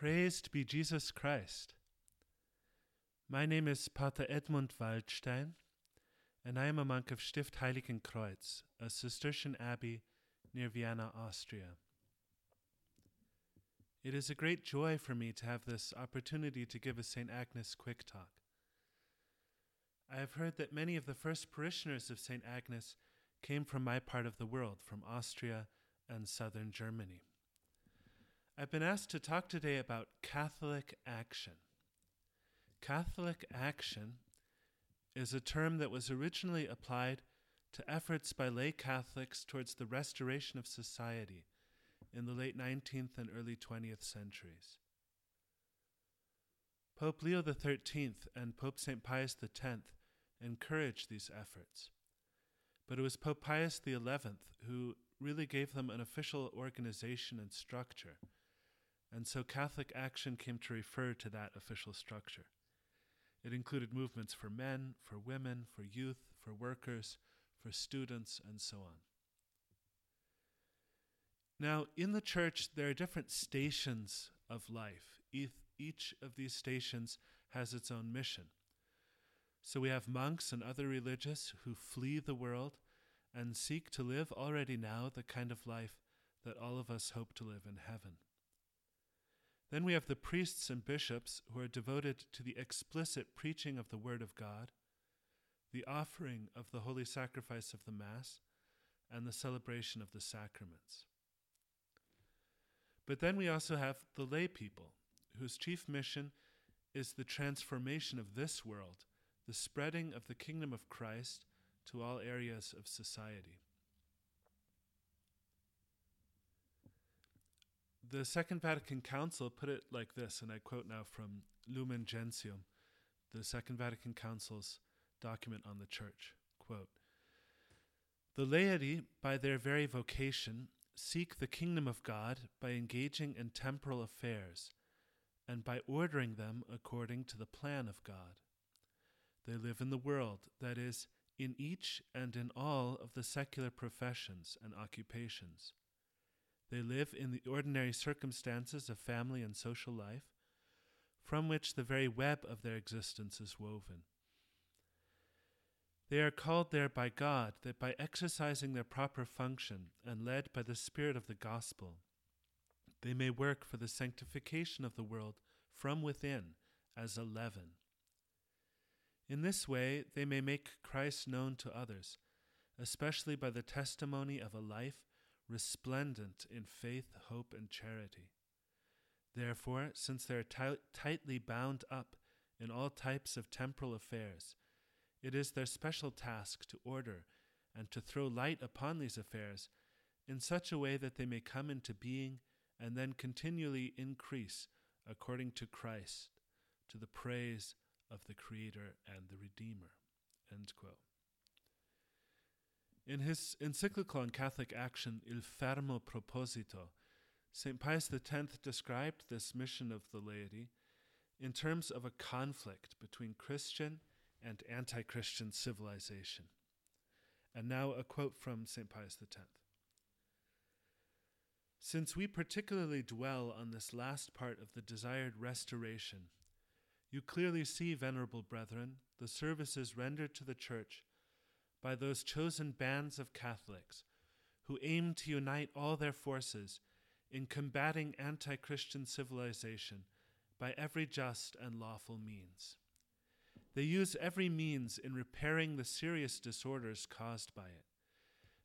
Praised be Jesus Christ. My name is Pater Edmund Waldstein, and I am a monk of Stift Heiligenkreuz, a Cistercian abbey near Vienna, Austria. It is a great joy for me to have this opportunity to give a St. Agnes quick talk. I have heard that many of the first parishioners of St. Agnes came from my part of the world, from Austria and southern Germany. I've been asked to talk today about Catholic action. Catholic action is a term that was originally applied to efforts by lay Catholics towards the restoration of society in the late 19th and early 20th centuries. Pope Leo XIII and Pope St. Pius X encouraged these efforts, but it was Pope Pius XI who really gave them an official organization and structure and so Catholic action came to refer to that official structure. It included movements for men, for women, for youth, for workers, for students, and so on. Now, in the church, there are different stations of life. Each of these stations has its own mission. So we have monks and other religious who flee the world and seek to live already now the kind of life that all of us hope to live in heaven. Then we have the priests and bishops who are devoted to the explicit preaching of the Word of God, the offering of the holy sacrifice of the Mass, and the celebration of the sacraments. But then we also have the lay people, whose chief mission is the transformation of this world, the spreading of the kingdom of Christ to all areas of society. The Second Vatican Council put it like this, and I quote now from Lumen Gentium, the Second Vatican Council's document on the Church. Quote, the laity, by their very vocation, seek the kingdom of God by engaging in temporal affairs and by ordering them according to the plan of God. They live in the world, that is, in each and in all of the secular professions and occupations. They live in the ordinary circumstances of family and social life, from which the very web of their existence is woven. They are called there by God that by exercising their proper function and led by the Spirit of the gospel, they may work for the sanctification of the world from within as a leaven. In this way, they may make Christ known to others, especially by the testimony of a life resplendent in faith, hope, and charity. Therefore, since they are t- tightly bound up in all types of temporal affairs, it is their special task to order and to throw light upon these affairs in such a way that they may come into being and then continually increase according to Christ, to the praise of the Creator and the Redeemer. In his encyclical on Catholic action, Il Fermo Proposito, St. Pius X described this mission of the laity in terms of a conflict between Christian and anti Christian civilization. And now a quote from St. Pius X. Since we particularly dwell on this last part of the desired restoration, you clearly see, venerable brethren, the services rendered to the Church by those chosen bands of Catholics who aim to unite all their forces in combating anti Christian civilization by every just and lawful means. They use every means in repairing the serious disorders caused by it.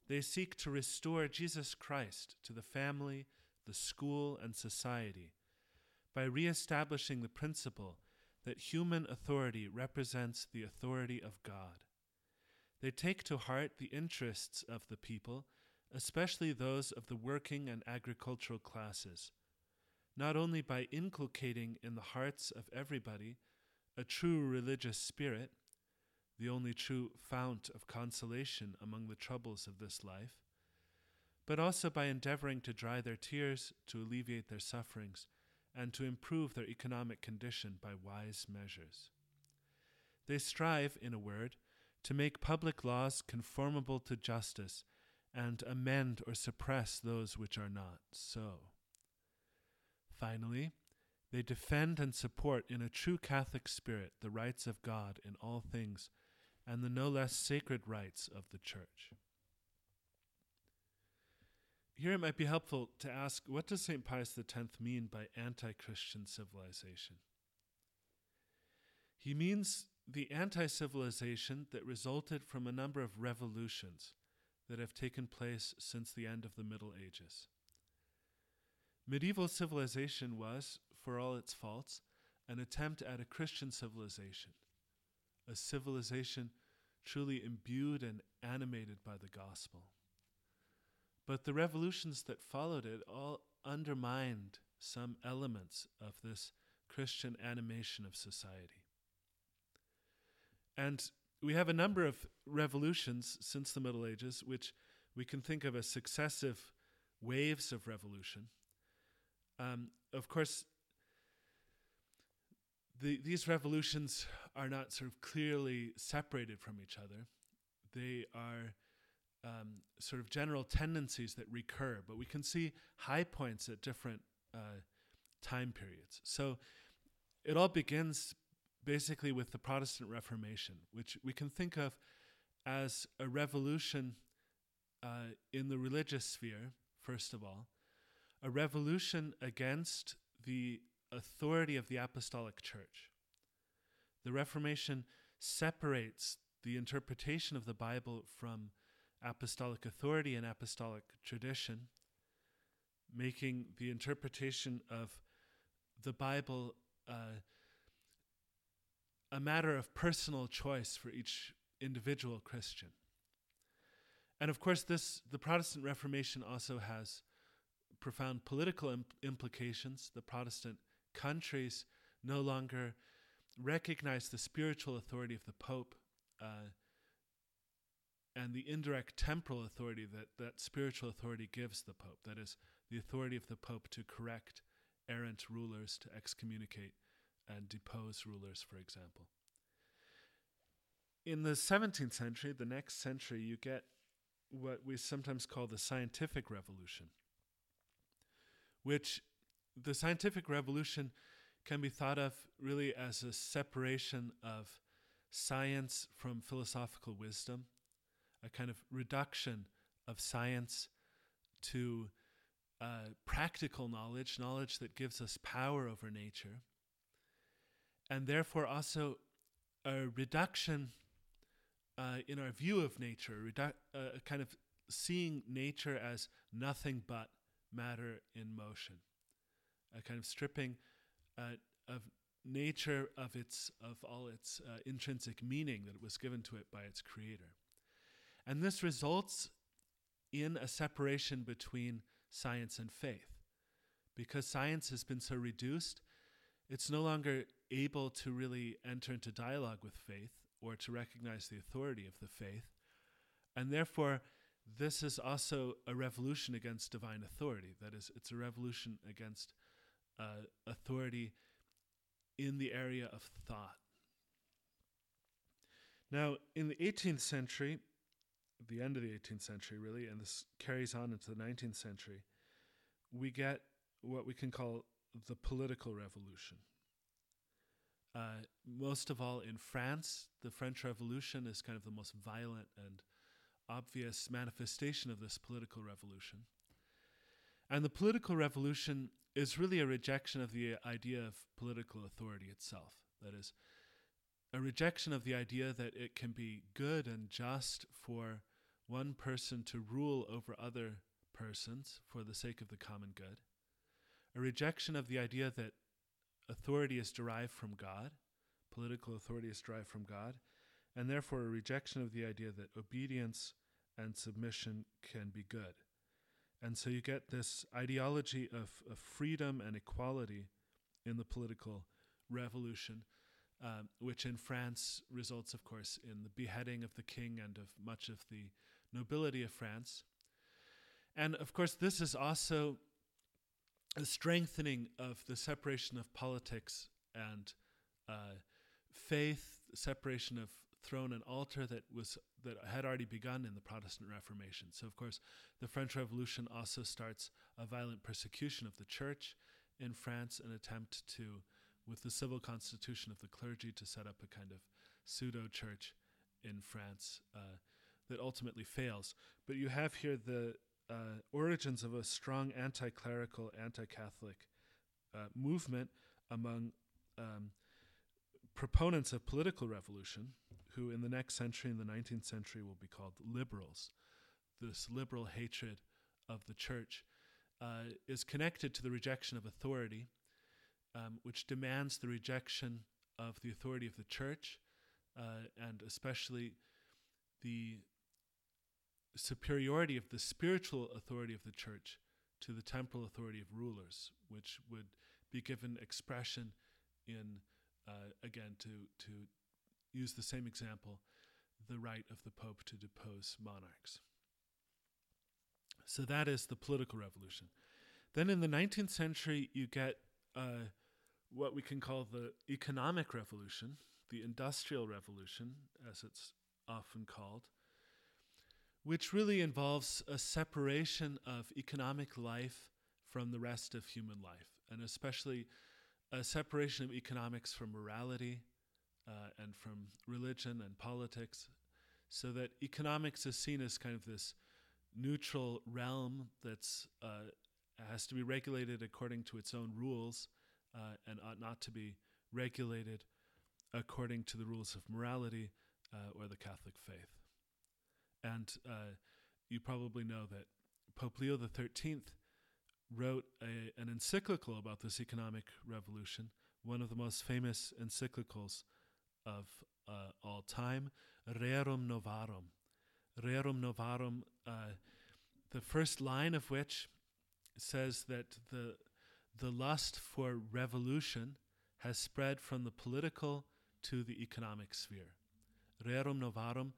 They seek to restore Jesus Christ to the family, the school, and society by reestablishing the principle that human authority represents the authority of God. They take to heart the interests of the people, especially those of the working and agricultural classes, not only by inculcating in the hearts of everybody a true religious spirit, the only true fount of consolation among the troubles of this life, but also by endeavoring to dry their tears, to alleviate their sufferings, and to improve their economic condition by wise measures. They strive, in a word, to make public laws conformable to justice and amend or suppress those which are not so. Finally, They defend and support in a true Catholic spirit the rights of God in all things and the no less sacred rights of the Church. Here it might be helpful to ask what does St. Pius X mean by anti Christian civilization? He means the anti civilization that resulted from a number of revolutions that have taken place since the end of the Middle Ages. Medieval civilization was, for all its faults, an attempt at a Christian civilization, a civilization truly imbued and animated by the gospel. But the revolutions that followed it all undermined some elements of this Christian animation of society. And we have a number of revolutions since the Middle Ages, which we can think of as successive waves of revolution. Um, of course, the, these revolutions are not sort of clearly separated from each other. They are um, sort of general tendencies that recur, but we can see high points at different uh, time periods. So it all begins basically with the Protestant Reformation, which we can think of as a revolution uh, in the religious sphere, first of all, a revolution against the authority of the Apostolic Church. The Reformation separates the interpretation of the Bible from apostolic authority and apostolic tradition, making the interpretation of the Bible uh, a matter of personal choice for each individual Christian. And of course, this the Protestant Reformation also has profound political imp- implications. The Protestant countries no longer recognize the spiritual authority of the Pope uh, and the indirect temporal authority that that spiritual authority gives the Pope. That is, the authority of the Pope to correct errant rulers, to excommunicate and depose rulers, for example. In the 17th century, the next century, you get what we sometimes call the scientific revolution, which the scientific revolution can be thought of really as a separation of science from philosophical wisdom, a kind of reduction of science to uh, practical knowledge, knowledge that gives us power over nature and therefore also a reduction uh, in our view of nature, redu- uh, kind of seeing nature as nothing but matter in motion, a kind of stripping uh, of nature of its of all its uh, intrinsic meaning that was given to it by its creator, and this results in a separation between science and faith, because science has been so reduced it's no longer able to really enter into dialogue with faith or to recognize the authority of the faith. And therefore, this is also a revolution against divine authority. That is, it's a revolution against uh, authority in the area of thought. Now, in the 18th century, the end of the 18th century, really, and this carries on into the 19th century, we get what we can call the political revolution. Uh, most of all in France, the French Revolution is kind of the most violent and obvious manifestation of this political revolution. And the political revolution is really a rejection of the idea of political authority itself. That is, a rejection of the idea that it can be good and just for one person to rule over other persons for the sake of the common good a rejection of the idea that authority is derived from God, political authority is derived from God, and therefore a rejection of the idea that obedience and submission can be good. And so you get this ideology of, of freedom and equality in the political revolution, um, which in France results, of course, in the beheading of the king and of much of the nobility of France. And of course, this is also a strengthening of the separation of politics and uh, faith, separation of throne and altar that was that had already begun in the Protestant Reformation. So, of course, the French Revolution also starts a violent persecution of the church in France an attempt to, with the civil constitution of the clergy, to set up a kind of pseudo church in France uh, that ultimately fails. But you have here the uh, origins of a strong anti clerical, anti Catholic uh, movement among um, proponents of political revolution, who in the next century, in the 19th century, will be called liberals. This liberal hatred of the church uh, is connected to the rejection of authority, um, which demands the rejection of the authority of the church, uh, and especially the superiority of the spiritual authority of the church to the temporal authority of rulers, which would be given expression in, uh, again, to, to use the same example, the right of the Pope to depose monarchs. So that is the political revolution. Then in the 19th century, you get uh, what we can call the economic revolution, the industrial revolution, as it's often called, which really involves a separation of economic life from the rest of human life, and especially a separation of economics from morality uh, and from religion and politics, so that economics is seen as kind of this neutral realm that's uh, has to be regulated according to its own rules uh, and ought not to be regulated according to the rules of morality uh, or the Catholic faith. And uh, you probably know that Pope Leo XIII wrote a, an encyclical about this economic revolution, one of the most famous encyclicals of uh, all time, Rerum Novarum. Rerum Novarum, uh, the first line of which says that the, the lust for revolution has spread from the political to the economic sphere. Rerum Novarum,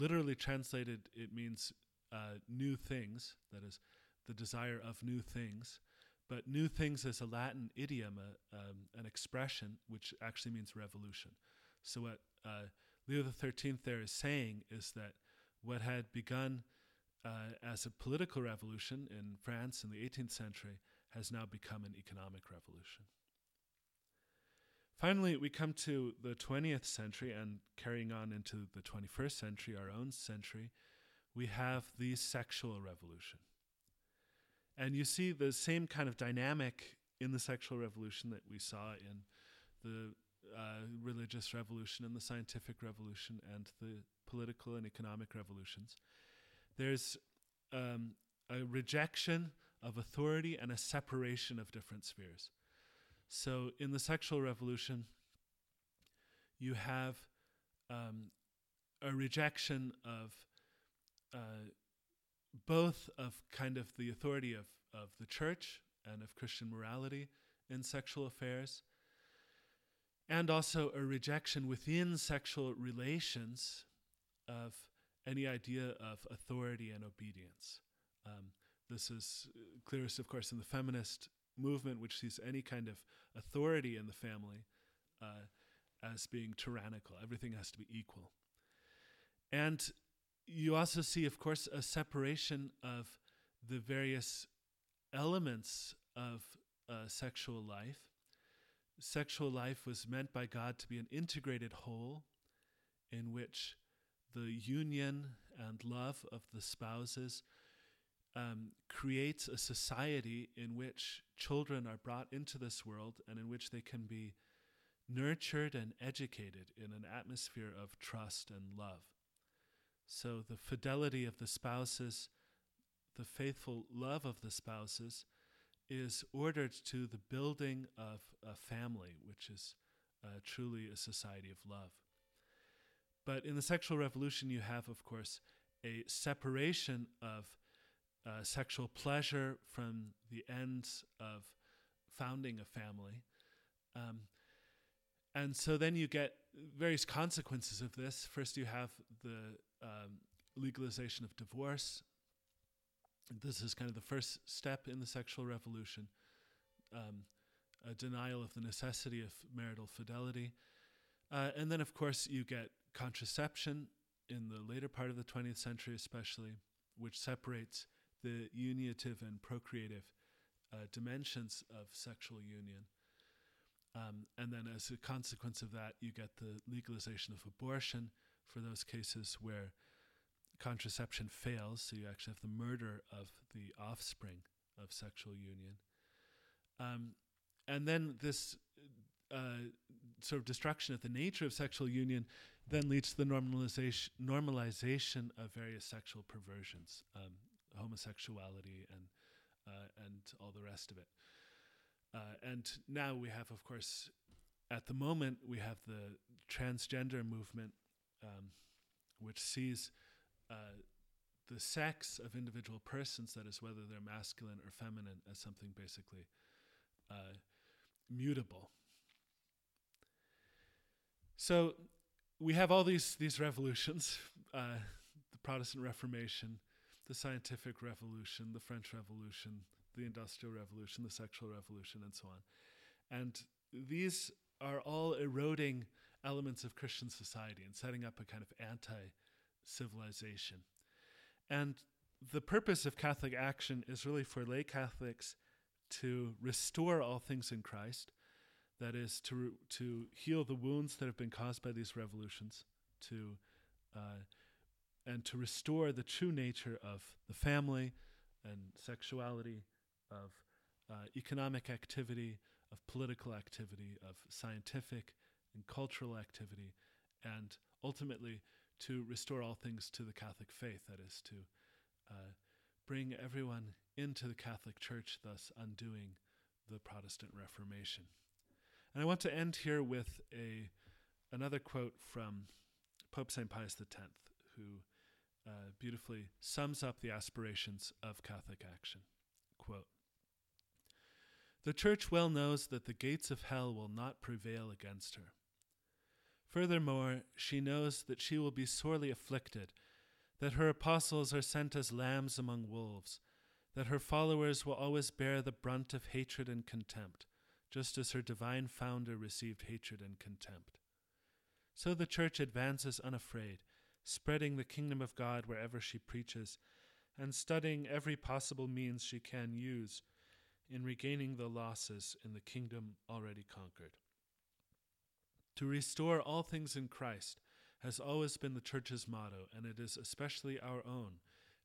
literally translated, it means uh, new things, that is, the desire of new things. But new things is a Latin idiom, a, um, an expression, which actually means revolution. So, what uh, Leo XIII there is saying is that what had begun uh, as a political revolution in France in the 18th century has now become an economic revolution. Finally, we come to the 20th century and carrying on into the 21st century, our own century, we have the sexual revolution. And you see the same kind of dynamic in the sexual revolution that we saw in the uh, religious revolution and the scientific revolution and the political and economic revolutions. There's um, a rejection of authority and a separation of different spheres. So in the sexual revolution, you have um, a rejection of uh, both of kind of the authority of, of the church and of Christian morality in sexual affairs, and also a rejection within sexual relations of any idea of authority and obedience. Um, this is clearest, of course, in the feminist movement, which sees any kind of authority in the family uh, as being tyrannical. Everything has to be equal. And you also see, of course, a separation of the various elements of uh, sexual life sexual life was meant by God to be an integrated whole in which the union and love of the spouses um, creates a society in which children are brought into this world and in which they can be nurtured and educated in an atmosphere of trust and love. So, the fidelity of the spouses, the faithful love of the spouses, is ordered to the building of a family, which is uh, truly a society of love. But in the sexual revolution, you have, of course, a separation of uh, sexual pleasure from the ends of founding a family. Um, and so then you get various consequences of this. First, you have the um, legalization of divorce, this is kind of the first step in the sexual revolution um, a denial of the necessity of marital fidelity. Uh, and then, of course, you get contraception in the later part of the 20th century, especially, which separates the unitive and procreative uh, dimensions of sexual union. Um, and then, as a consequence of that, you get the legalization of abortion for those cases where contraception fails. So you actually have the murder of the offspring of sexual union. Um, and then this uh, sort of destruction of the nature of sexual union then leads to the normalization normalization of various sexual perversions, um, homosexuality, and uh, and all the rest of it. Uh, and now we have, of course, at the moment we have the transgender movement, um, which sees uh, the sex of individual persons, that is, whether they're masculine or feminine, as something basically uh, mutable. So we have all these these revolutions, uh, the Protestant Reformation, the Scientific Revolution, the French Revolution, the Industrial Revolution, the Sexual Revolution, and so on. And these are all eroding elements of Christian society and setting up a kind of anti civilization. And the purpose of Catholic action is really for lay Catholics to restore all things in Christ that is to to heal the wounds that have been caused by these revolutions, to uh, and to restore the true nature of the family and sexuality, of uh, economic activity, of political activity, of scientific and cultural activity, and ultimately to restore all things to the Catholic faith. That is to uh, bring everyone into the Catholic Church, thus undoing the Protestant Reformation. And I want to end here with a another quote from Pope St. Pius X, who uh, beautifully sums up the aspirations of Catholic action. Quote, the Church well knows that the gates of hell will not prevail against her. Furthermore, she knows that she will be sorely afflicted, that her apostles are sent as lambs among wolves, that her followers will always bear the brunt of hatred and contempt, just as her divine founder received hatred and contempt. So the Church advances unafraid, spreading the kingdom of God wherever she preaches, and studying every possible means she can use in regaining the losses in the kingdom already conquered. To restore all things in Christ has always been the Church's motto, and it is especially our own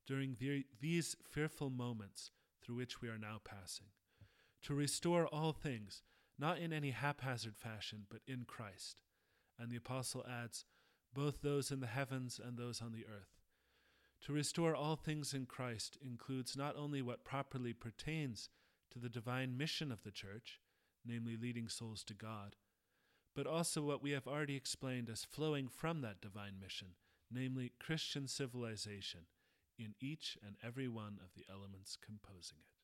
during the, these fearful moments through which we are now passing to restore all things, not in any haphazard fashion, but in Christ. And the apostle adds, both those in the heavens and those on the earth. To restore all things in Christ includes not only what properly pertains to the divine mission of the Church, namely leading souls to God, but also what we have already explained as flowing from that divine mission, namely Christian civilization, in each and every one of the elements composing it.